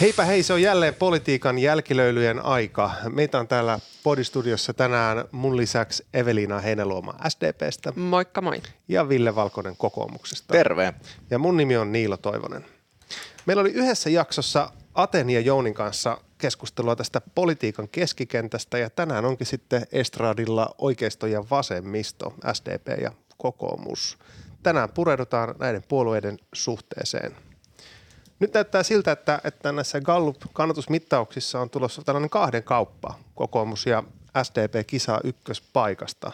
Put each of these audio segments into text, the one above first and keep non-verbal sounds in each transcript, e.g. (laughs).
Heipä hei, se on jälleen politiikan jälkilöilyjen aika. Meitä on täällä podistudiossa tänään mun lisäksi Evelina Heinäluoma SDPstä. Moikka moi. Ja Ville Valkonen kokoomuksesta. Terve. Ja mun nimi on Niilo Toivonen. Meillä oli yhdessä jaksossa Aten ja Jounin kanssa keskustelua tästä politiikan keskikentästä ja tänään onkin sitten estradilla oikeisto ja vasemmisto, SDP ja kokoomus. Tänään pureudutaan näiden puolueiden suhteeseen – nyt näyttää siltä, että, että näissä Gallup-kannatusmittauksissa on tulossa tällainen kahden kauppa. Kokoomus ja SDP kisaa ykköspaikasta.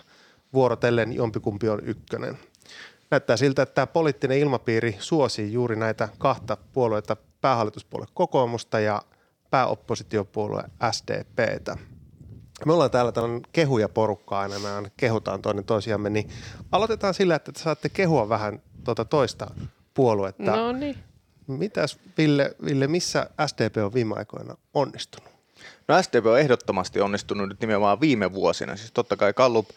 Vuorotellen jompikumpi on ykkönen. Näyttää siltä, että tämä poliittinen ilmapiiri suosii juuri näitä kahta puolueita, päähallituspuolue kokoomusta ja pääoppositiopuolue SDPtä. Me ollaan täällä tällainen kehuja porukkaa aina, me kehutaan toinen toisiamme, niin aloitetaan sillä, että te saatte kehua vähän tuota toista puoluetta. No niin. Mitäs Ville, Ville, missä SDP on viime aikoina onnistunut? No SDP on ehdottomasti onnistunut nyt nimenomaan viime vuosina. Siis totta kai Kallup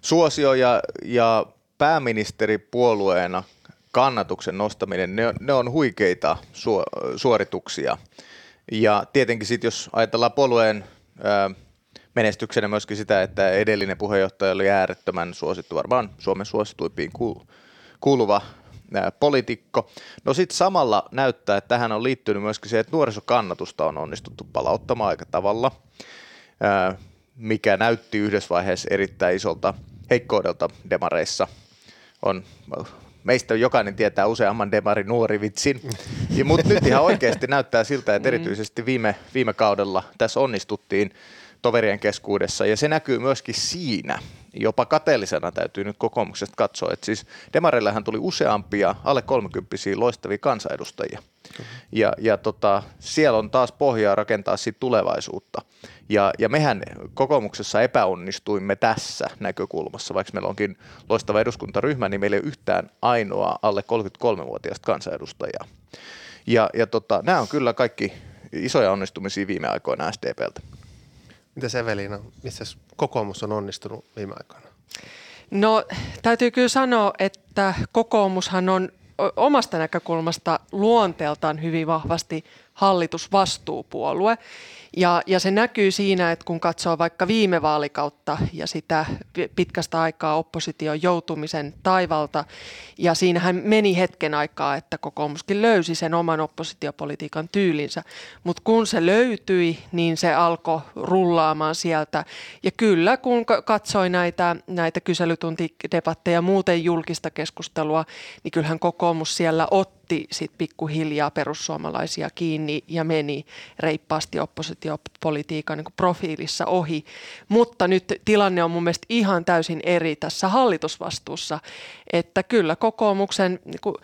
suosio ja, ja pääministeripuolueena kannatuksen nostaminen, ne on, ne on huikeita su, suorituksia. Ja tietenkin sitten, jos ajatellaan puolueen ää, menestyksenä myöskin sitä, että edellinen puheenjohtaja oli äärettömän suosittu, varmaan Suomen suosituimpiin kuuluva poliitikko. No sitten samalla näyttää, että tähän on liittynyt myöskin se, että nuorisokannatusta on onnistuttu palauttamaan aika tavalla, mikä näytti yhdessä vaiheessa erittäin isolta heikkoudelta demareissa. On meistä jokainen tietää useamman demari nuori vitsin, mutta nyt ihan oikeasti näyttää siltä, että mm. erityisesti viime, viime kaudella tässä onnistuttiin toverien keskuudessa ja se näkyy myöskin siinä, jopa kateellisena täytyy nyt kokoomuksesta katsoa, että siis Demareillehan tuli useampia alle 30 loistavia kansanedustajia. Ja, ja tota, siellä on taas pohjaa rakentaa siitä tulevaisuutta. Ja, ja mehän kokoomuksessa epäonnistuimme tässä näkökulmassa, vaikka meillä onkin loistava eduskuntaryhmä, niin meillä ei ole yhtään ainoa alle 33-vuotiaista kansanedustajaa. Ja, ja tota, nämä on kyllä kaikki isoja onnistumisia viime aikoina SDPltä. Mitä Evelina, missä kokoomus on onnistunut viime aikoina? No täytyy kyllä sanoa, että kokoomushan on omasta näkökulmasta luonteeltaan hyvin vahvasti hallitusvastuupuolue. Ja, ja se näkyy siinä, että kun katsoo vaikka viime vaalikautta ja sitä pitkästä aikaa opposition joutumisen taivalta, ja siinähän meni hetken aikaa, että kokoomuskin löysi sen oman oppositiopolitiikan tyylinsä, mutta kun se löytyi, niin se alkoi rullaamaan sieltä. Ja kyllä, kun katsoi näitä, näitä kyselytuntidebatteja muuten julkista keskustelua, niin kyllähän kokoomus siellä otti otti sitten pikkuhiljaa perussuomalaisia kiinni ja meni reippaasti oppositiopolitiikan niin profiilissa ohi. Mutta nyt tilanne on mun mielestä ihan täysin eri tässä hallitusvastuussa, että kyllä kokoomuksen niin kuin,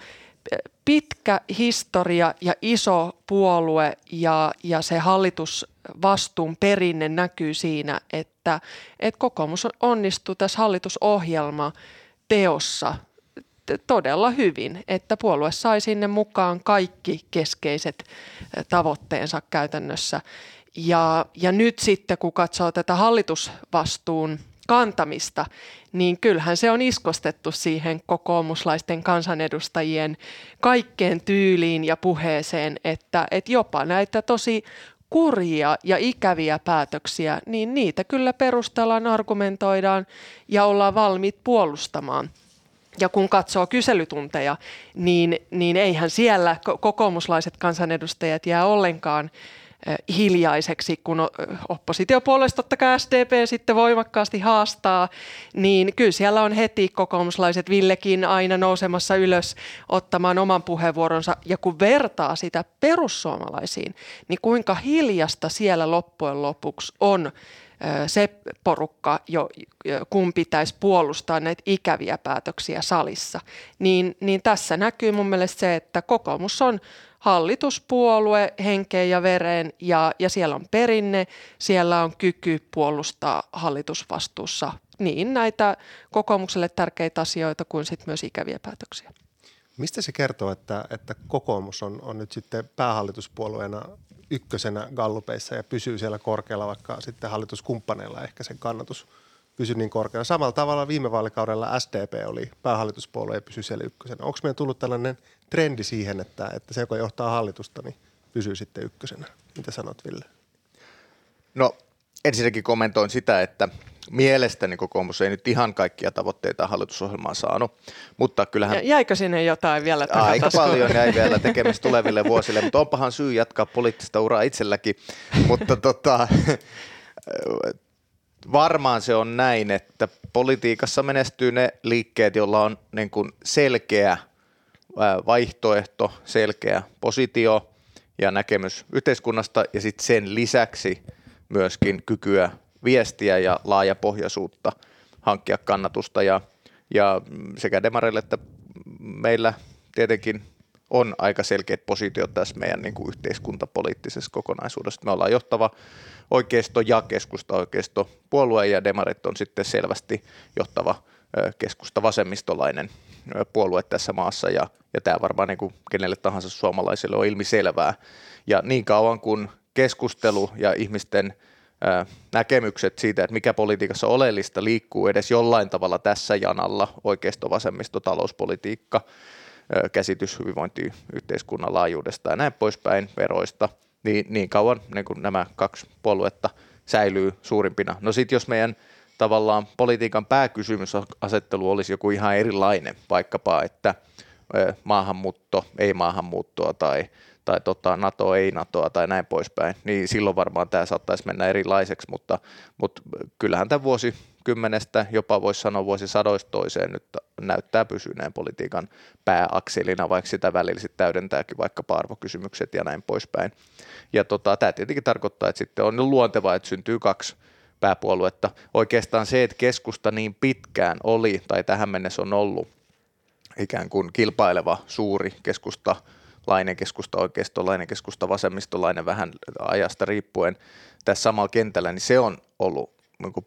pitkä historia ja iso puolue ja, ja se hallitusvastuun perinne näkyy siinä, että, että kokoomus onnistuu tässä hallitusohjelma teossa todella hyvin, että puolue sai sinne mukaan kaikki keskeiset tavoitteensa käytännössä. Ja, ja nyt sitten, kun katsoo tätä hallitusvastuun kantamista, niin kyllähän se on iskostettu siihen kokoomuslaisten kansanedustajien kaikkeen tyyliin ja puheeseen, että, että jopa näitä tosi kurjia ja ikäviä päätöksiä, niin niitä kyllä perustellaan, argumentoidaan ja ollaan valmiit puolustamaan – ja kun katsoo kyselytunteja, niin, niin eihän siellä kokoomuslaiset kansanedustajat jää ollenkaan hiljaiseksi, kun oppositiopuolesta totta kai SDP sitten voimakkaasti haastaa, niin kyllä siellä on heti kokoomuslaiset Villekin aina nousemassa ylös ottamaan oman puheenvuoronsa. Ja kun vertaa sitä perussuomalaisiin, niin kuinka hiljasta siellä loppujen lopuksi on se porukka, jo, kun pitäisi puolustaa näitä ikäviä päätöksiä salissa, niin, niin tässä näkyy mun mielestä se, että kokoomus on hallituspuolue henkeen ja vereen ja, ja siellä on perinne, siellä on kyky puolustaa hallitusvastuussa niin näitä kokoomukselle tärkeitä asioita kuin sitten myös ikäviä päätöksiä. Mistä se kertoo, että, että kokoomus on, on nyt sitten päähallituspuolueena ykkösenä gallupeissa ja pysyy siellä korkealla, vaikka sitten hallituskumppaneilla ehkä sen kannatus pysyy niin korkealla. Samalla tavalla viime vaalikaudella SDP oli päähallituspuolue ja pysyi siellä ykkösenä. Onko meidän tullut tällainen trendi siihen, että, että se, joka johtaa hallitusta, niin pysyy sitten ykkösenä. Mitä sanot, Ville? No ensinnäkin kommentoin sitä, että mielestäni kokoomus ei nyt ihan kaikkia tavoitteita hallitusohjelmaan saanut, mutta kyllähän... Ja jäikö sinne jotain vielä Aika paljon jäi vielä tekemistä tuleville vuosille, mutta onpahan syy jatkaa poliittista uraa itselläkin, mutta tota, varmaan se on näin, että politiikassa menestyy ne liikkeet, joilla on niin kuin selkeä vaihtoehto, selkeä positio ja näkemys yhteiskunnasta ja sitten sen lisäksi myöskin kykyä viestiä ja laajapohjaisuutta hankkia kannatusta ja, ja sekä demareille että meillä tietenkin on aika selkeät positiot tässä meidän niin kuin yhteiskuntapoliittisessa kokonaisuudessa. Me ollaan johtava oikeisto ja keskusta oikeisto puolue ja demarit on sitten selvästi johtava keskusta vasemmistolainen puolue tässä maassa ja, ja tämä varmaan niin kuin kenelle tahansa suomalaiselle on ilmiselvää. Ja niin kauan kuin keskustelu ja ihmisten näkemykset siitä, että mikä politiikassa oleellista liikkuu edes jollain tavalla tässä janalla, oikeisto, vasemmisto, talouspolitiikka, käsitys hyvinvointiyhteiskunnan laajuudesta ja näin poispäin, veroista, niin, niin kauan niin kuin nämä kaksi puoluetta säilyy suurimpina. No sitten jos meidän tavallaan politiikan pääkysymysasettelu olisi joku ihan erilainen, vaikkapa että maahanmuutto, ei maahanmuuttoa tai tai tota, NATO ei NATOa tai näin poispäin, niin silloin varmaan tämä saattaisi mennä erilaiseksi, mutta, mutta kyllähän tämä vuosi kymmenestä, jopa voisi sanoa vuosisadoista toiseen nyt näyttää pysyneen politiikan pääakselina, vaikka sitä välillä sitten täydentääkin vaikka arvokysymykset ja näin poispäin. Ja tota, tämä tietenkin tarkoittaa, että sitten on luontevaa, että syntyy kaksi pääpuoluetta. Oikeastaan se, että keskusta niin pitkään oli tai tähän mennessä on ollut ikään kuin kilpaileva suuri keskusta lainen keskusta, oikeistolainen keskusta, vasemmistolainen vähän ajasta riippuen tässä samalla kentällä, niin se on ollut niin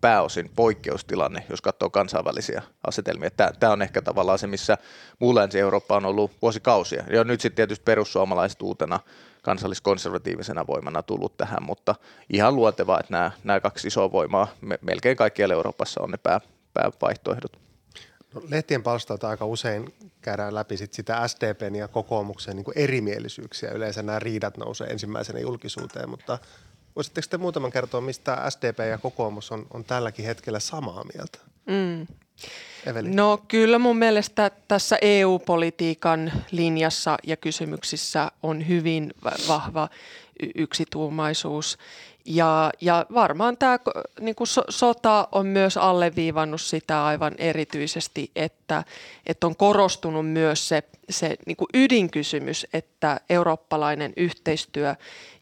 pääosin poikkeustilanne, jos katsoo kansainvälisiä asetelmia. Tämä, on ehkä tavallaan se, missä muu Länsi-Eurooppa on ollut vuosikausia. Ja nyt sitten tietysti perussuomalaiset uutena kansalliskonservatiivisena voimana tullut tähän, mutta ihan luontevaa, että nämä, nämä kaksi isoa voimaa melkein kaikkialla Euroopassa on ne pää, päävaihtoehdot. No, lehtien palstoilta aika usein käydään läpi sit sitä SDPn ja kokoomuksen niin erimielisyyksiä. Yleensä nämä riidat nousee ensimmäisenä julkisuuteen, mutta voisitteko te muutaman kertoa, mistä SDP ja kokoomus on, on tälläkin hetkellä samaa mieltä? Mm. No kyllä mun mielestä tässä EU-politiikan linjassa ja kysymyksissä on hyvin vahva yksituumaisuus ja, ja varmaan tämä niin kuin so, sota on myös alleviivannut sitä aivan erityisesti, että, että on korostunut myös se, se niin kuin ydinkysymys, että eurooppalainen yhteistyö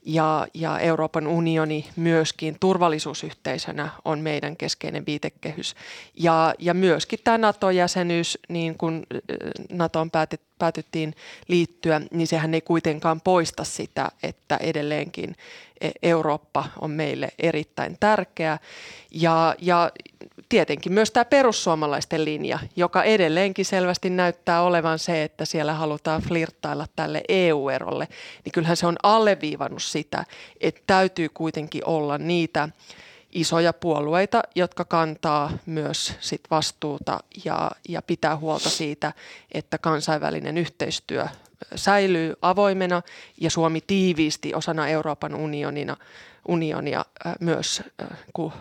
ja, ja Euroopan unioni myöskin turvallisuusyhteisönä on meidän keskeinen viitekehys. Ja, ja myöskin tämä NATO-jäsenyys, niin kun NATOon päätet, päätyttiin liittyä, niin sehän ei kuitenkaan poista sitä, että edelleenkin Eurooppa on meille erittäin tärkeä. Ja, ja tietenkin myös tämä perussuomalaisten linja, joka edelleenkin selvästi näyttää olevan se, että siellä halutaan flirttailla tälle EU-erolle, niin kyllähän se on alleviivannut sitä, että täytyy kuitenkin olla niitä isoja puolueita, jotka kantaa myös sit vastuuta ja, ja pitää huolta siitä, että kansainvälinen yhteistyö säilyy avoimena ja Suomi tiiviisti osana Euroopan unionina unionia myös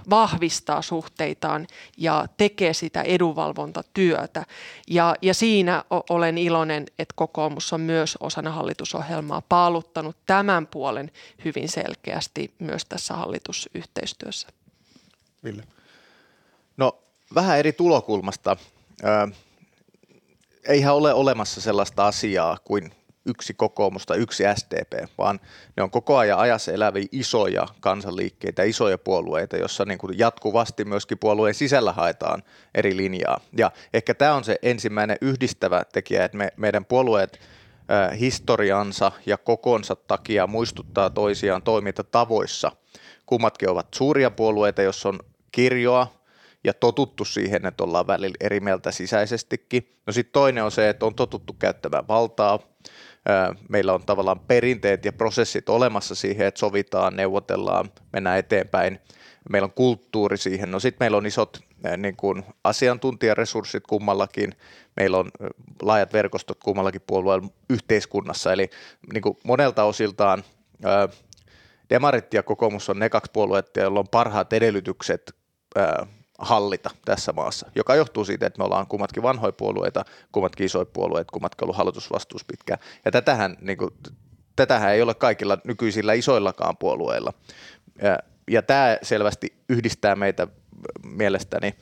vahvistaa suhteitaan ja tekee sitä edunvalvontatyötä. Ja, ja siinä olen iloinen, että kokoomus on myös osana hallitusohjelmaa paaluttanut tämän puolen hyvin selkeästi myös tässä hallitusyhteistyössä. Ville? No vähän eri tulokulmasta. Eihän ole olemassa sellaista asiaa kuin yksi kokoomus tai yksi SDP, vaan ne on koko ajan ajassa eläviä isoja kansanliikkeitä, isoja puolueita, jossa niin kuin jatkuvasti myöskin puolueen sisällä haetaan eri linjaa. Ja ehkä tämä on se ensimmäinen yhdistävä tekijä, että me, meidän puolueet äh, historiansa ja kokonsa takia muistuttaa toisiaan toimintatavoissa. Kummatkin ovat suuria puolueita, jos on kirjoa, ja totuttu siihen, että ollaan välillä eri mieltä sisäisestikin. No sitten toinen on se, että on totuttu käyttämään valtaa, meillä on tavallaan perinteet ja prosessit olemassa siihen, että sovitaan, neuvotellaan, mennään eteenpäin meillä on kulttuuri siihen. No sitten meillä on isot niin kuin asiantuntijaresurssit kummallakin, meillä on laajat verkostot kummallakin puolueella yhteiskunnassa, eli niin kuin monelta osiltaan Demarit ja kokoomus on ne kaksi puoluetta, joilla on parhaat edellytykset hallita tässä maassa, joka johtuu siitä, että me ollaan kummatkin vanhoja puolueita, kummatkin isoja puolueita, kummatkin ollut hallitusvastuus pitkään. Ja tätähän, niin kuin, tätähän ei ole kaikilla nykyisillä isoillakaan puolueilla. Ja, ja tämä selvästi yhdistää meitä mielestäni.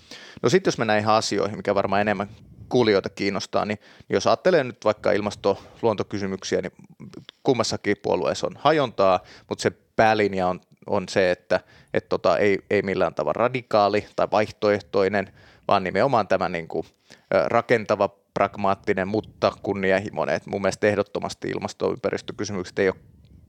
No sitten jos mennään ihan asioihin, mikä varmaan enemmän kuulijoita kiinnostaa, niin jos ajattelee nyt vaikka ilmasto-luontokysymyksiä, niin kummassakin puolueessa on hajontaa, mutta se päälinja on, on se, että et tota, ei, ei millään tavalla radikaali tai vaihtoehtoinen, vaan nimenomaan tämä niin kuin, rakentava, pragmaattinen, mutta kunnianhimoinen. Et mun mielestä ehdottomasti ilmastoympäristökysymykset ei ole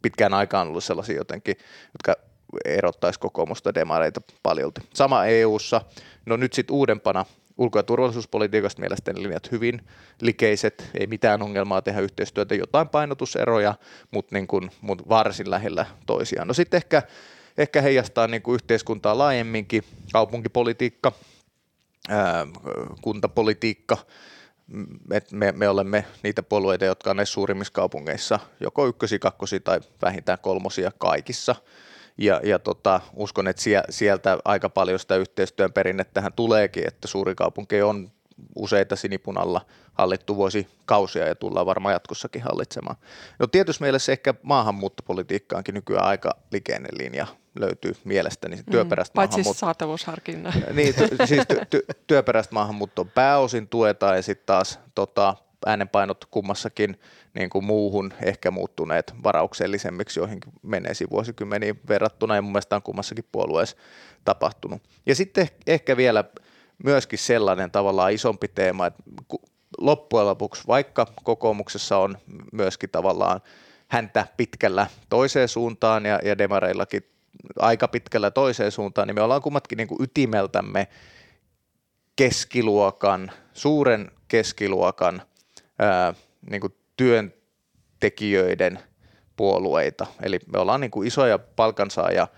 pitkään aikaan ollut sellaisia jotenkin, jotka erottaisi kokoomusta demareita paljolti. Sama EU:ssa. No nyt sitten uudempana ulko- ja turvallisuuspolitiikasta mielestäni linjat hyvin likeiset, ei mitään ongelmaa tehdä yhteistyötä, jotain painotuseroja, mutta, niin kuin, mutta varsin lähellä toisiaan. No sitten ehkä, ehkä heijastaa niin kuin yhteiskuntaa laajemminkin, kaupunkipolitiikka, ää, kuntapolitiikka, et me, me olemme niitä puolueita, jotka on näissä suurimmissa kaupungeissa joko ykkösi, kakkosi tai vähintään kolmosia kaikissa – ja, ja tota, uskon, että sieltä aika paljon sitä yhteistyön tähän tuleekin, että suuri kaupunki on useita sinipunalla hallittu vuosi kausia ja tullaan varmaan jatkossakin hallitsemaan. No tietysti mielessä ehkä maahanmuuttopolitiikkaankin nykyään aika likeinen linja löytyy mielestäni mm, työperäistä Paitsi maahanmuuttoa. saatavuusharkinnan. Niin, ty, siis ty, ty, työperäistä maahanmuuttoa pääosin tuetaan ja sitten taas tota, äänenpainot kummassakin niin kuin muuhun ehkä muuttuneet varauksellisemmiksi joihinkin menneisiin vuosikymmeniin verrattuna, ja mun mielestä on kummassakin puolueessa tapahtunut. Ja sitten ehkä vielä myöskin sellainen tavallaan isompi teema, että loppujen lopuksi, vaikka kokoomuksessa on myöskin tavallaan häntä pitkällä toiseen suuntaan ja, ja demareillakin aika pitkällä toiseen suuntaan, niin me ollaan kummatkin niin kuin ytimeltämme keskiluokan, suuren keskiluokan ää, niin kuin työntekijöiden puolueita. Eli me ollaan niin kuin isoja palkansaaja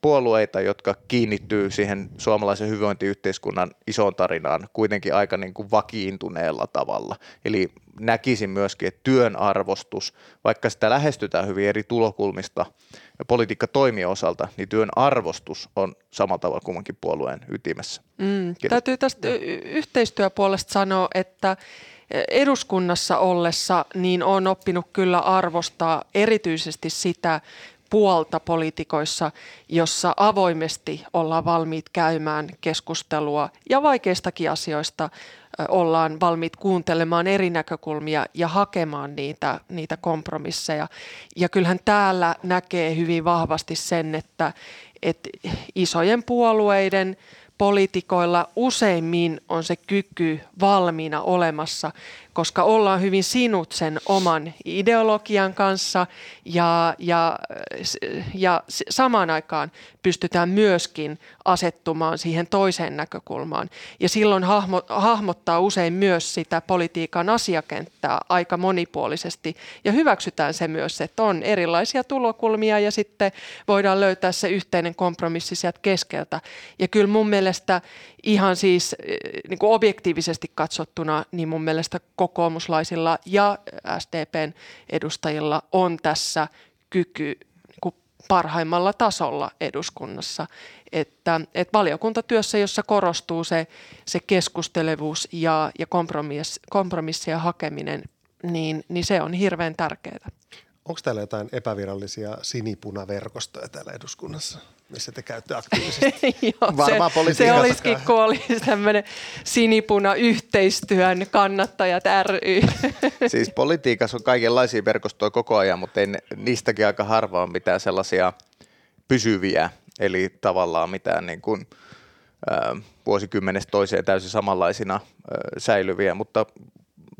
puolueita, jotka kiinnittyy siihen suomalaisen hyvinvointiyhteiskunnan isoon tarinaan kuitenkin aika niin kuin vakiintuneella tavalla. Eli näkisin myöskin, että työn arvostus, vaikka sitä lähestytään hyvin eri tulokulmista ja politiikka toimii osalta, niin työn arvostus on samalla tavalla kummankin puolueen ytimessä. Mm, täytyy tästä yhteistyöpuolesta sanoa, että eduskunnassa ollessa niin on oppinut kyllä arvostaa erityisesti sitä puolta poliitikoissa, jossa avoimesti ollaan valmiit käymään keskustelua ja vaikeistakin asioista ollaan valmiit kuuntelemaan eri näkökulmia ja hakemaan niitä, niitä kompromisseja. Ja kyllähän täällä näkee hyvin vahvasti sen, että, että isojen puolueiden – poliitikoilla useimmin on se kyky valmiina olemassa, koska ollaan hyvin sinut sen oman ideologian kanssa ja, ja, ja samaan aikaan pystytään myöskin asettumaan siihen toiseen näkökulmaan. Ja silloin hahmo, hahmottaa usein myös sitä politiikan asiakenttää aika monipuolisesti ja hyväksytään se myös, että on erilaisia tulokulmia ja sitten voidaan löytää se yhteinen kompromissi sieltä keskeltä. Ja kyllä mun mielestä ihan siis niin kuin objektiivisesti katsottuna, niin mun mielestä kokoomuslaisilla ja SDPn edustajilla on tässä kyky niin parhaimmalla tasolla eduskunnassa. Että, että valiokuntatyössä, jossa korostuu se, se keskustelevuus ja, ja kompromiss, kompromissien hakeminen, niin, niin se on hirveän tärkeää. Onko täällä jotain epävirallisia sinipunaverkostoja täällä eduskunnassa? missä te käytte aktiivisesti. (laughs) Joo, Varmaan se, se olisikin, kun olisi tämmöinen sinipuna yhteistyön kannattajat ry. (laughs) siis politiikassa on kaikenlaisia verkostoja koko ajan, mutta ei niistäkin aika harva on mitään sellaisia pysyviä, eli tavallaan mitään niin kuin, äh, vuosikymmenestä toiseen täysin samanlaisina äh, säilyviä, mutta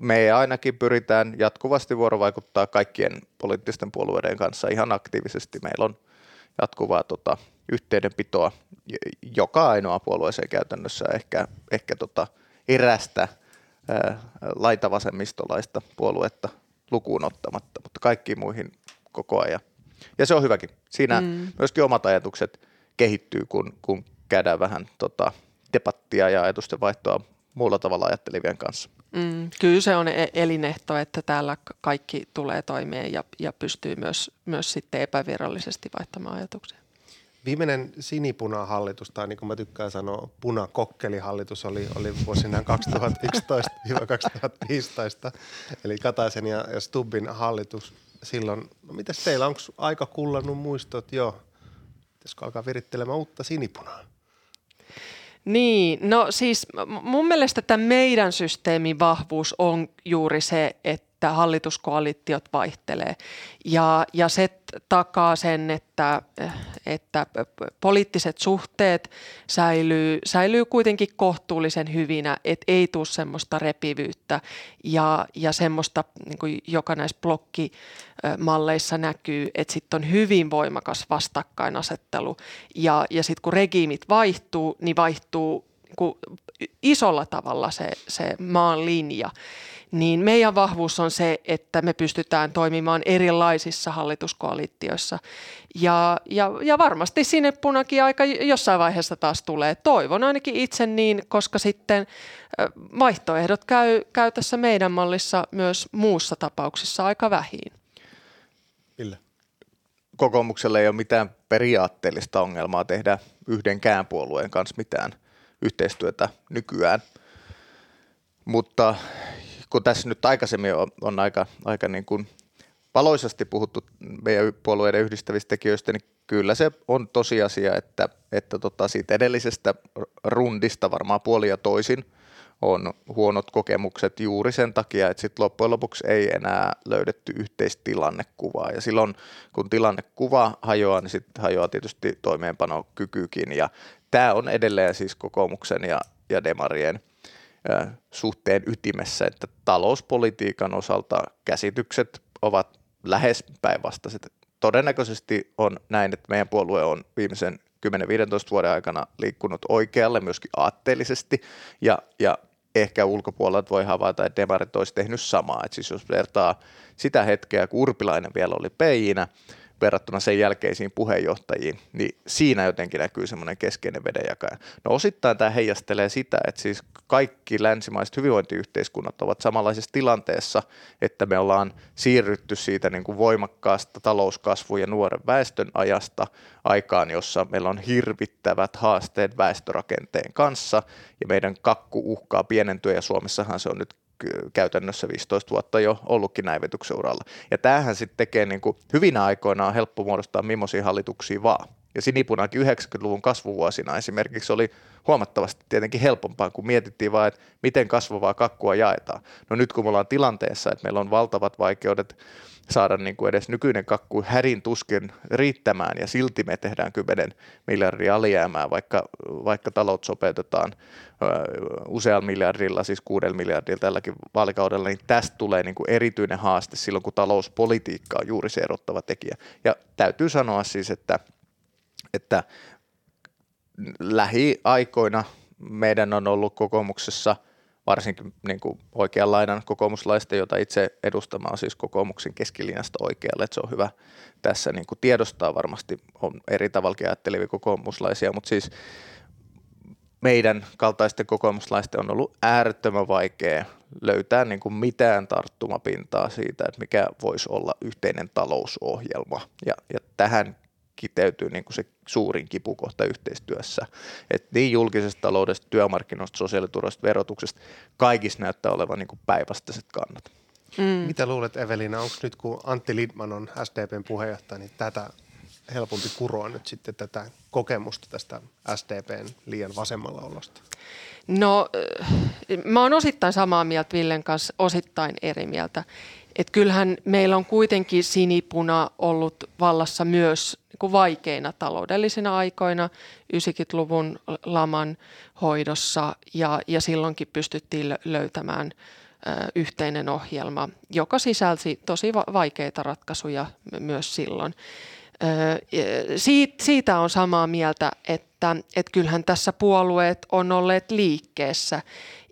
me ainakin pyritään jatkuvasti vuorovaikuttaa kaikkien poliittisten puolueiden kanssa ihan aktiivisesti. Meillä on jatkuvaa tota, yhteydenpitoa joka ainoa puolueeseen käytännössä ehkä, ehkä tota erästä ää, laitavasemmistolaista puoluetta lukuun ottamatta, mutta kaikkiin muihin koko ajan. Ja se on hyväkin. Siinä mm. myöskin omat ajatukset kehittyy, kun, kun käydään vähän tota, debattia ja ajatusten vaihtoa muulla tavalla ajattelivien kanssa. Mm, kyllä se on e-, elinehto, että täällä kaikki tulee toimeen ja, ja pystyy myös, myös sitten epävirallisesti vaihtamaan ajatuksia. Viimeinen sinipuna-hallitus, tai niin kuin mä tykkään sanoa, punakokkelihallitus oli, oli vuosina 2011-2015, (laughs) eli Kataisen ja, ja Stubbin hallitus silloin. No mitäs teillä, onko aika kullannut muistot jo? Pitäisikö alkaa virittelemään uutta sinipunaa? Niin, no siis mun mielestä tämä meidän systeemin vahvuus on juuri se, että hallituskoalitiot vaihtelee. Ja, ja se takaa sen, että, että poliittiset suhteet säilyy, säilyy kuitenkin kohtuullisen hyvinä, että ei tule semmoista repivyyttä ja, ja semmoista, niin kuin joka näissä blokkimalleissa näkyy, että sitten on hyvin voimakas vastakkainasettelu. Ja, ja sitten kun regiimit vaihtuu, niin vaihtuu niin isolla tavalla se, se maan linja niin meidän vahvuus on se, että me pystytään toimimaan erilaisissa hallituskoalitioissa. Ja, ja, ja varmasti sinne punakin aika jossain vaiheessa taas tulee. Toivon ainakin itse niin, koska sitten vaihtoehdot käy, käy tässä meidän mallissa myös muussa tapauksissa aika vähin. Ville? Kokoomuksella ei ole mitään periaatteellista ongelmaa tehdä yhdenkään puolueen kanssa mitään yhteistyötä nykyään. Mutta kun tässä nyt aikaisemmin on, on aika, aika niin kuin valoisasti puhuttu meidän puolueiden yhdistävistä tekijöistä, niin kyllä se on tosiasia, että, että tota siitä edellisestä rundista varmaan puoli ja toisin on huonot kokemukset juuri sen takia, että sitten loppujen lopuksi ei enää löydetty yhteistilannekuvaa. Ja silloin, kun tilannekuva hajoaa, niin sitten hajoaa tietysti toimeenpanokykykin. Ja tämä on edelleen siis kokoomuksen ja, ja demarien – suhteen ytimessä, että talouspolitiikan osalta käsitykset ovat lähes päinvastaiset. Todennäköisesti on näin, että meidän puolue on viimeisen 10-15 vuoden aikana liikkunut oikealle myöskin aatteellisesti ja, ja ehkä ulkopuolelta voi havaita, että demarit olisi tehnyt samaa. Et siis jos vertaa sitä hetkeä, kun Urpilainen vielä oli peijinä, verrattuna sen jälkeisiin puheenjohtajiin, niin siinä jotenkin näkyy semmoinen keskeinen vedenjakaja. No osittain tämä heijastelee sitä, että siis kaikki länsimaiset hyvinvointiyhteiskunnat ovat samanlaisessa tilanteessa, että me ollaan siirrytty siitä niin kuin voimakkaasta talouskasvu- ja nuoren väestön ajasta aikaan, jossa meillä on hirvittävät haasteet väestörakenteen kanssa ja meidän kakku uhkaa pienentyä ja Suomessahan se on nyt käytännössä 15 vuotta jo ollutkin näivetyksen uralla. Ja tämähän sitten tekee niin kuin, hyvinä aikoina on helppo muodostaa millaisia hallituksia vaan. Ja sinipunakin 90-luvun kasvuvuosina esimerkiksi oli huomattavasti tietenkin helpompaa, kun mietittiin vaan, että miten kasvavaa kakkua jaetaan. No nyt kun me ollaan tilanteessa, että meillä on valtavat vaikeudet saada niin kuin edes nykyinen kakku härin tuskin riittämään ja silti me tehdään 10 miljardia alijäämää, vaikka, vaikka talot sopeutetaan usealla miljardilla, siis kuudella miljardilla tälläkin vaalikaudella, niin tästä tulee niin kuin erityinen haaste silloin, kun talouspolitiikka on juuri se erottava tekijä. Ja täytyy sanoa siis, että, että lähiaikoina meidän on ollut kokoomuksessa – varsinkin niin kuin oikean lainan kokoomuslaista, jota itse edustamaan siis kokoomuksen keskilinjasta oikealle, että se on hyvä tässä niin kuin tiedostaa varmasti, on eri tavalla ajattelevia kokoomuslaisia, mutta siis meidän kaltaisten kokoomuslaisten on ollut äärettömän vaikea löytää niin kuin mitään tarttumapintaa siitä, että mikä voisi olla yhteinen talousohjelma. Ja, ja tähän kiteytyy niin kuin se suurin kipukohta yhteistyössä. Et niin julkisesta taloudesta, työmarkkinoista, sosiaaliturvasta, verotuksesta, kaikissa näyttää olevan niin kuin päinvastaiset kannat. Mm. Mitä luulet Evelina, onko nyt kun Antti Lidman on SDPn puheenjohtaja, niin tätä helpompi kuroa nyt sitten tätä kokemusta tästä SDPn liian vasemmalla olosta? No mä oon osittain samaa mieltä Villen kanssa, osittain eri mieltä. Et kyllähän meillä on kuitenkin sinipuna ollut vallassa myös niin vaikeina taloudellisina aikoina 90-luvun laman hoidossa ja, ja silloinkin pystyttiin löytämään yhteinen ohjelma, joka sisälsi tosi vaikeita ratkaisuja myös silloin. Siitä on samaa mieltä, että, että kyllähän tässä puolueet on olleet liikkeessä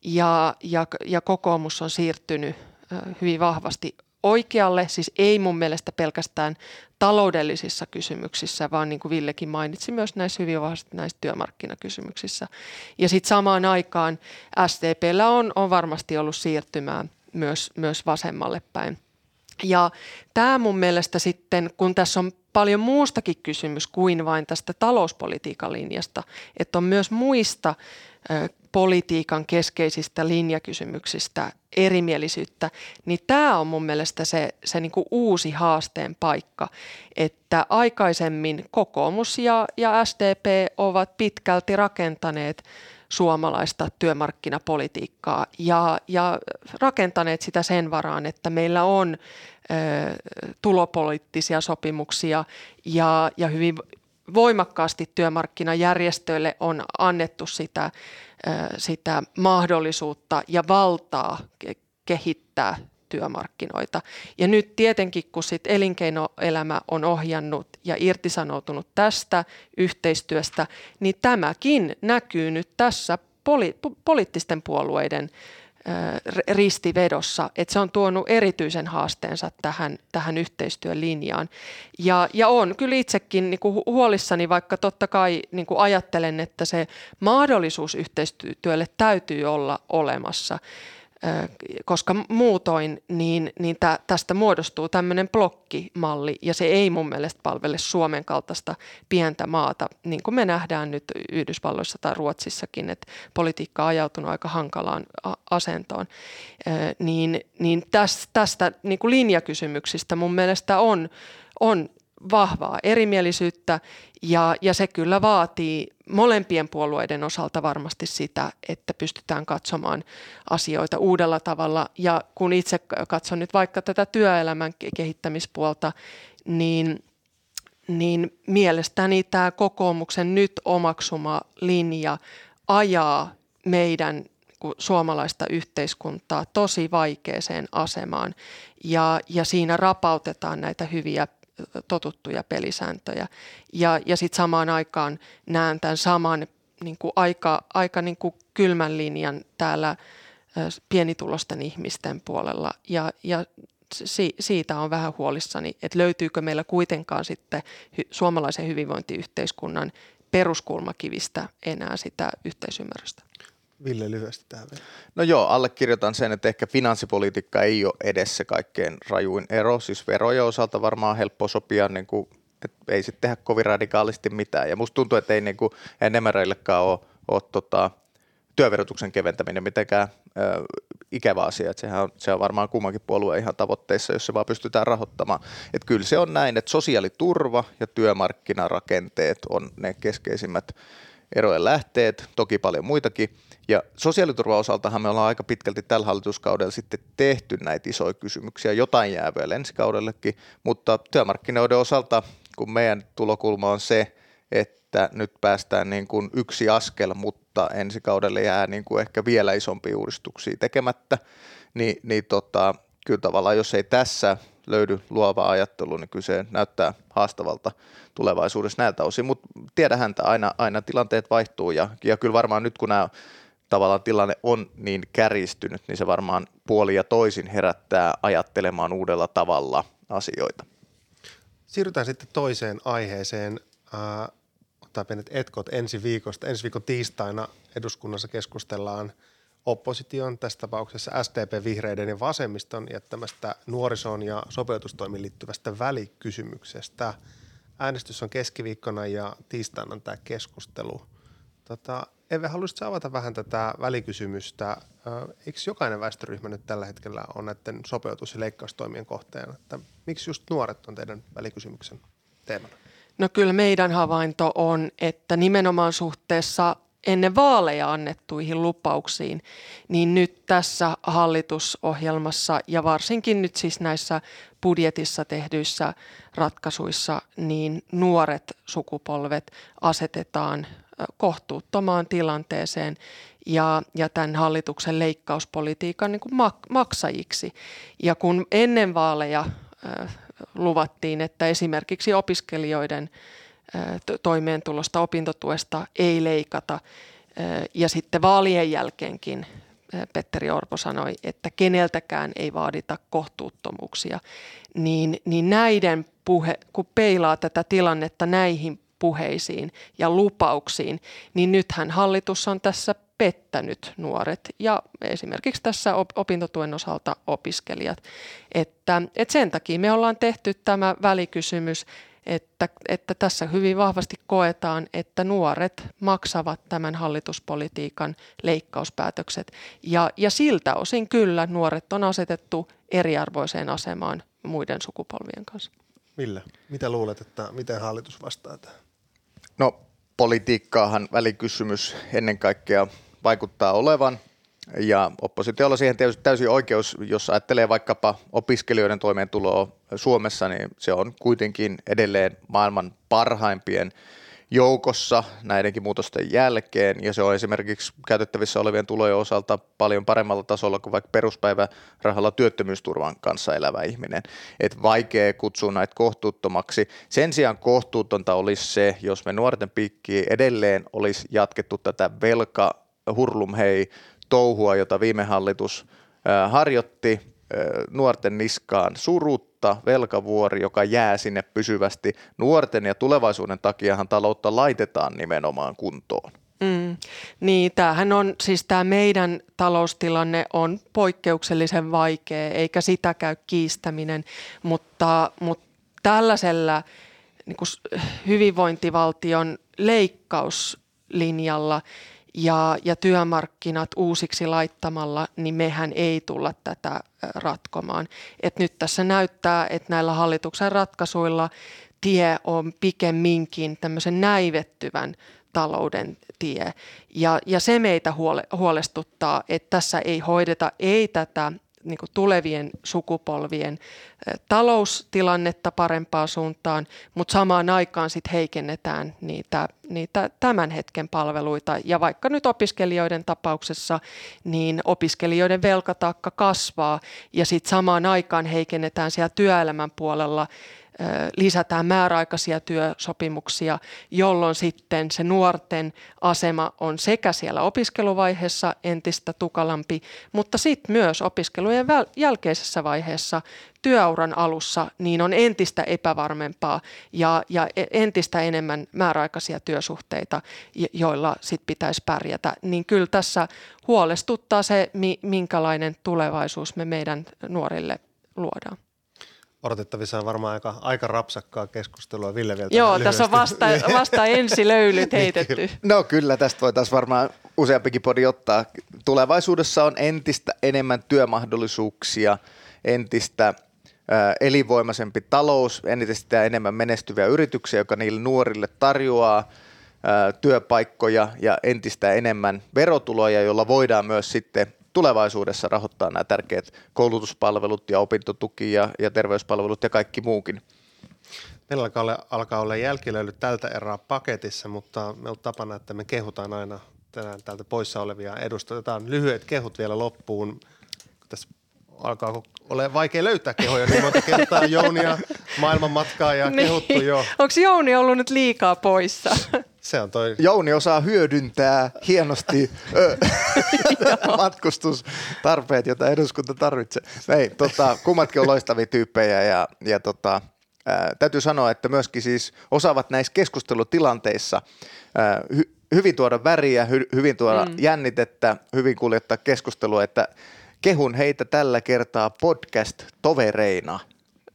ja, ja, ja kokoomus on siirtynyt hyvin vahvasti oikealle, siis ei mun mielestä pelkästään taloudellisissa kysymyksissä, vaan niin kuin Villekin mainitsi myös näissä hyvin vahvasti näissä työmarkkinakysymyksissä. Ja sitten samaan aikaan SDPllä on, on varmasti ollut siirtymää myös, myös vasemmalle päin. Ja tämä mun mielestä sitten, kun tässä on paljon muustakin kysymys kuin vain tästä talouspolitiikan linjasta, että on myös muista politiikan keskeisistä linjakysymyksistä erimielisyyttä, niin tämä on mun mielestä se, se niin uusi haasteen paikka, että aikaisemmin kokoomus ja, ja SDP ovat pitkälti rakentaneet suomalaista työmarkkinapolitiikkaa ja, ja rakentaneet sitä sen varaan, että meillä on ö, tulopoliittisia sopimuksia ja, ja hyvin voimakkaasti työmarkkinajärjestöille on annettu sitä, sitä mahdollisuutta ja valtaa kehittää työmarkkinoita. Ja nyt tietenkin, kun sit elinkeinoelämä on ohjannut ja irtisanoutunut tästä yhteistyöstä, niin tämäkin näkyy nyt tässä poli- poliittisten puolueiden ristivedossa, että se on tuonut erityisen haasteensa tähän, tähän yhteistyölinjaan. Ja, ja on kyllä itsekin niin kuin huolissani, vaikka totta kai niin kuin ajattelen, että se mahdollisuus yhteistyölle täytyy olla olemassa koska muutoin niin, niin tä, tästä muodostuu tämmöinen blokkimalli ja se ei mun mielestä palvele Suomen kaltaista pientä maata, niin kuin me nähdään nyt Yhdysvalloissa tai Ruotsissakin, että politiikka on ajautunut aika hankalaan asentoon. Niin, niin tästä, tästä niin kuin linjakysymyksistä mun mielestä on, on vahvaa erimielisyyttä ja, ja se kyllä vaatii molempien puolueiden osalta varmasti sitä, että pystytään katsomaan asioita uudella tavalla. Ja kun itse katson nyt vaikka tätä työelämän kehittämispuolta, niin, niin mielestäni tämä kokoomuksen nyt omaksuma linja ajaa meidän suomalaista yhteiskuntaa tosi vaikeeseen asemaan ja, ja siinä rapautetaan näitä hyviä totuttuja pelisääntöjä. Ja, ja sitten samaan aikaan näen tämän saman niin kuin aika, aika niin kuin kylmän linjan täällä pienitulosten ihmisten puolella. Ja, ja si, siitä on vähän huolissani, että löytyykö meillä kuitenkaan sitten suomalaisen hyvinvointiyhteiskunnan peruskulmakivistä enää sitä yhteisymmärrystä. Ville lyhyesti tähän vielä. No joo, allekirjoitan sen, että ehkä finanssipolitiikka ei ole edes se kaikkein rajuin ero. Siis verojen osalta varmaan helppo sopia, niin kuin, että ei sitten tehdä kovin radikaalisti mitään. Ja musta tuntuu, että ei niin kuin, enemmäreillekaan ole, ole tota, työverotuksen keventäminen mitenkään ö, ikävä asia. Että sehän on, se on varmaan kummankin puolueen ihan tavoitteissa, jos se vaan pystytään rahoittamaan. Että kyllä se on näin, että sosiaaliturva ja työmarkkinarakenteet on ne keskeisimmät erojen lähteet, toki paljon muitakin. Ja sosiaaliturvan osaltahan me ollaan aika pitkälti tällä hallituskaudella sitten tehty näitä isoja kysymyksiä, jotain jää vielä ensi kaudellekin, mutta työmarkkinoiden osalta, kun meidän tulokulma on se, että nyt päästään niin kuin yksi askel, mutta ensi kaudelle jää niin kuin ehkä vielä isompia uudistuksia tekemättä, niin, niin tota, kyllä tavallaan jos ei tässä löydy luova ajattelu, niin kyllä se näyttää haastavalta tulevaisuudessa näiltä osin, mutta tiedä häntä, aina, aina tilanteet vaihtuu ja, ja kyllä varmaan nyt kun nämä tavallaan tilanne on niin kärjistynyt, niin se varmaan puoli ja toisin herättää ajattelemaan uudella tavalla asioita. Siirrytään sitten toiseen aiheeseen. Äh, ottaa pienet etkot ensi viikosta. Ensi viikon tiistaina eduskunnassa keskustellaan opposition, tässä tapauksessa SDP, vihreiden ja vasemmiston jättämästä nuorisoon ja sopeutustoimiin liittyvästä välikysymyksestä. Äänestys on keskiviikkona ja tiistaina tämä keskustelu. Tota, Eve, haluaisitko avata vähän tätä välikysymystä? Eikö jokainen väestöryhmä nyt tällä hetkellä on näiden sopeutus- ja leikkaustoimien kohteena? Että miksi just nuoret on teidän välikysymyksen teemana? No kyllä meidän havainto on, että nimenomaan suhteessa ennen vaaleja annettuihin lupauksiin, niin nyt tässä hallitusohjelmassa ja varsinkin nyt siis näissä budjetissa tehdyissä ratkaisuissa, niin nuoret sukupolvet asetetaan kohtuuttomaan tilanteeseen ja, ja tämän hallituksen leikkauspolitiikan niin kuin mak- maksajiksi. Ja kun ennen vaaleja äh, luvattiin, että esimerkiksi opiskelijoiden äh, toimeentulosta, opintotuesta ei leikata, äh, ja sitten vaalien jälkeenkin Petteri Orpo sanoi, että keneltäkään ei vaadita kohtuuttomuuksia, niin, niin näiden puhe, kun peilaa tätä tilannetta näihin puheisiin ja lupauksiin, niin nythän hallitus on tässä pettänyt nuoret ja esimerkiksi tässä opintotuen osalta opiskelijat. Että, että sen takia me ollaan tehty tämä välikysymys, että, että tässä hyvin vahvasti koetaan, että nuoret maksavat tämän hallituspolitiikan leikkauspäätökset. Ja, ja siltä osin kyllä nuoret on asetettu eriarvoiseen asemaan muiden sukupolvien kanssa. Millä? Mitä luulet, että miten hallitus vastaa tähän? No politiikkaahan välikysymys ennen kaikkea vaikuttaa olevan. Ja oppositiolla siihen täysin oikeus, jos ajattelee vaikkapa opiskelijoiden toimeentuloa Suomessa, niin se on kuitenkin edelleen maailman parhaimpien joukossa näidenkin muutosten jälkeen, ja se on esimerkiksi käytettävissä olevien tulojen osalta paljon paremmalla tasolla kuin vaikka peruspäivärahalla työttömyysturvan kanssa elävä ihminen. Et vaikea kutsua näitä kohtuuttomaksi. Sen sijaan kohtuutonta olisi se, jos me nuorten piikkiin edelleen olisi jatkettu tätä velka hurlumhei touhua, jota viime hallitus harjoitti nuorten niskaan surutta, velkavuori, joka jää sinne pysyvästi. Nuorten ja tulevaisuuden takiahan taloutta laitetaan nimenomaan kuntoon. Mm. Niin, tämähän on, siis tämä meidän taloustilanne on poikkeuksellisen vaikea, eikä sitä käy kiistäminen, mutta, mutta tällaisella niin kuin hyvinvointivaltion leikkauslinjalla – ja, ja työmarkkinat uusiksi laittamalla, niin mehän ei tulla tätä ratkomaan. Et nyt tässä näyttää, että näillä hallituksen ratkaisuilla tie on pikemminkin tämmöisen näivettyvän talouden tie. Ja, ja se meitä huole, huolestuttaa, että tässä ei hoideta ei tätä niin kuin tulevien sukupolvien taloustilannetta parempaan suuntaan, mutta samaan aikaan sitten heikennetään niitä, niitä tämän hetken palveluita. Ja vaikka nyt opiskelijoiden tapauksessa, niin opiskelijoiden velkataakka kasvaa ja sitten samaan aikaan heikennetään siellä työelämän puolella lisätään määräaikaisia työsopimuksia, jolloin sitten se nuorten asema on sekä siellä opiskeluvaiheessa entistä tukalampi, mutta sitten myös opiskelujen jälkeisessä vaiheessa työuran alussa niin on entistä epävarmempaa ja, ja e-, entistä enemmän määräaikaisia työsuhteita, joilla sit pitäisi pärjätä. Niin kyllä tässä huolestuttaa se, minkälainen tulevaisuus me meidän nuorille luodaan odotettavissa on varmaan aika, aika rapsakkaa keskustelua. Ville vielä Joo, lyhyesti. tässä on vasta, vasta ensi löylyt (laughs) heitetty. No kyllä, tästä voitaisiin varmaan useampikin podi ottaa. Tulevaisuudessa on entistä enemmän työmahdollisuuksia, entistä elinvoimaisempi talous, entistä enemmän menestyviä yrityksiä, joka niille nuorille tarjoaa työpaikkoja ja entistä enemmän verotuloja, joilla voidaan myös sitten tulevaisuudessa rahoittaa nämä tärkeät koulutuspalvelut ja opintotuki ja, ja terveyspalvelut ja kaikki muukin. Meillä alkaa olla, alkaa olla tältä erää paketissa, mutta me on tapana, että me kehutaan aina tänään täältä poissa olevia edustajia. Otetaan lyhyet kehut vielä loppuun. Tässä alkaa ole vaikea löytää kehoja, niin monta kertaa Jounia maailmanmatkaa ja niin. kehuttu jo. Onko Jouni ollut nyt liikaa poissa? Se on toi. Jouni osaa hyödyntää hienosti matkustustarpeet, joita eduskunta tarvitsee. Ei, tota, kummatkin on loistavia tyyppejä ja, ja tota, ää, täytyy sanoa, että myöskin siis osaavat näissä keskustelutilanteissa ää, hy, hyvin tuoda väriä, hy, hyvin tuoda mm. jännitettä, hyvin kuljettaa keskustelua, että kehun heitä tällä kertaa podcast-tovereina.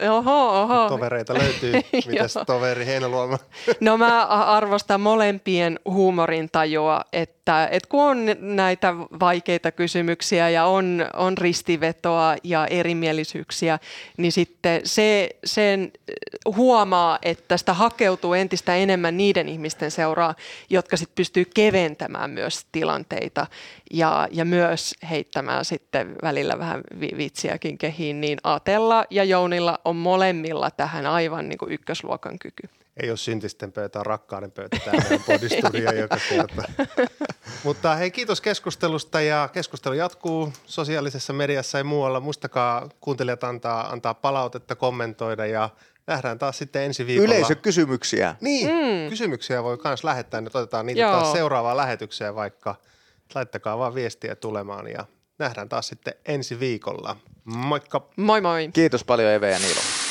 Oho, oho. Tovereita löytyy. (laughs) Mitäs toveri Heinäluoma? no mä arvostan molempien huumorintajua, että, että kun on näitä vaikeita kysymyksiä ja on, on ristivetoa ja erimielisyyksiä, niin sitten se, sen huomaa, että sitä hakeutuu entistä enemmän niiden ihmisten seuraa, jotka sitten pystyy keventämään myös tilanteita ja, ja myös heittämään sitten välillä vähän vitsiäkin kehiin, niin Atella ja Jounilla on molemmilla tähän aivan niin kuin ykkösluokan kyky. Ei ole syntisten pöytä, on rakkauden pöytä tämä meidän (laughs) joka kerta. Mutta hei, kiitos keskustelusta ja keskustelu jatkuu sosiaalisessa mediassa ja muualla. Muistakaa kuuntelijat antaa, antaa palautetta, kommentoida ja nähdään taas sitten ensi viikolla. Yleisökysymyksiä. Niin, mm. kysymyksiä voi myös lähettää, nyt otetaan niitä Joo. taas seuraavaan lähetykseen vaikka. Laittakaa vaan viestiä tulemaan ja nähdään taas sitten ensi viikolla. Moikka! Moi moi! Kiitos paljon Eve ja Niilo.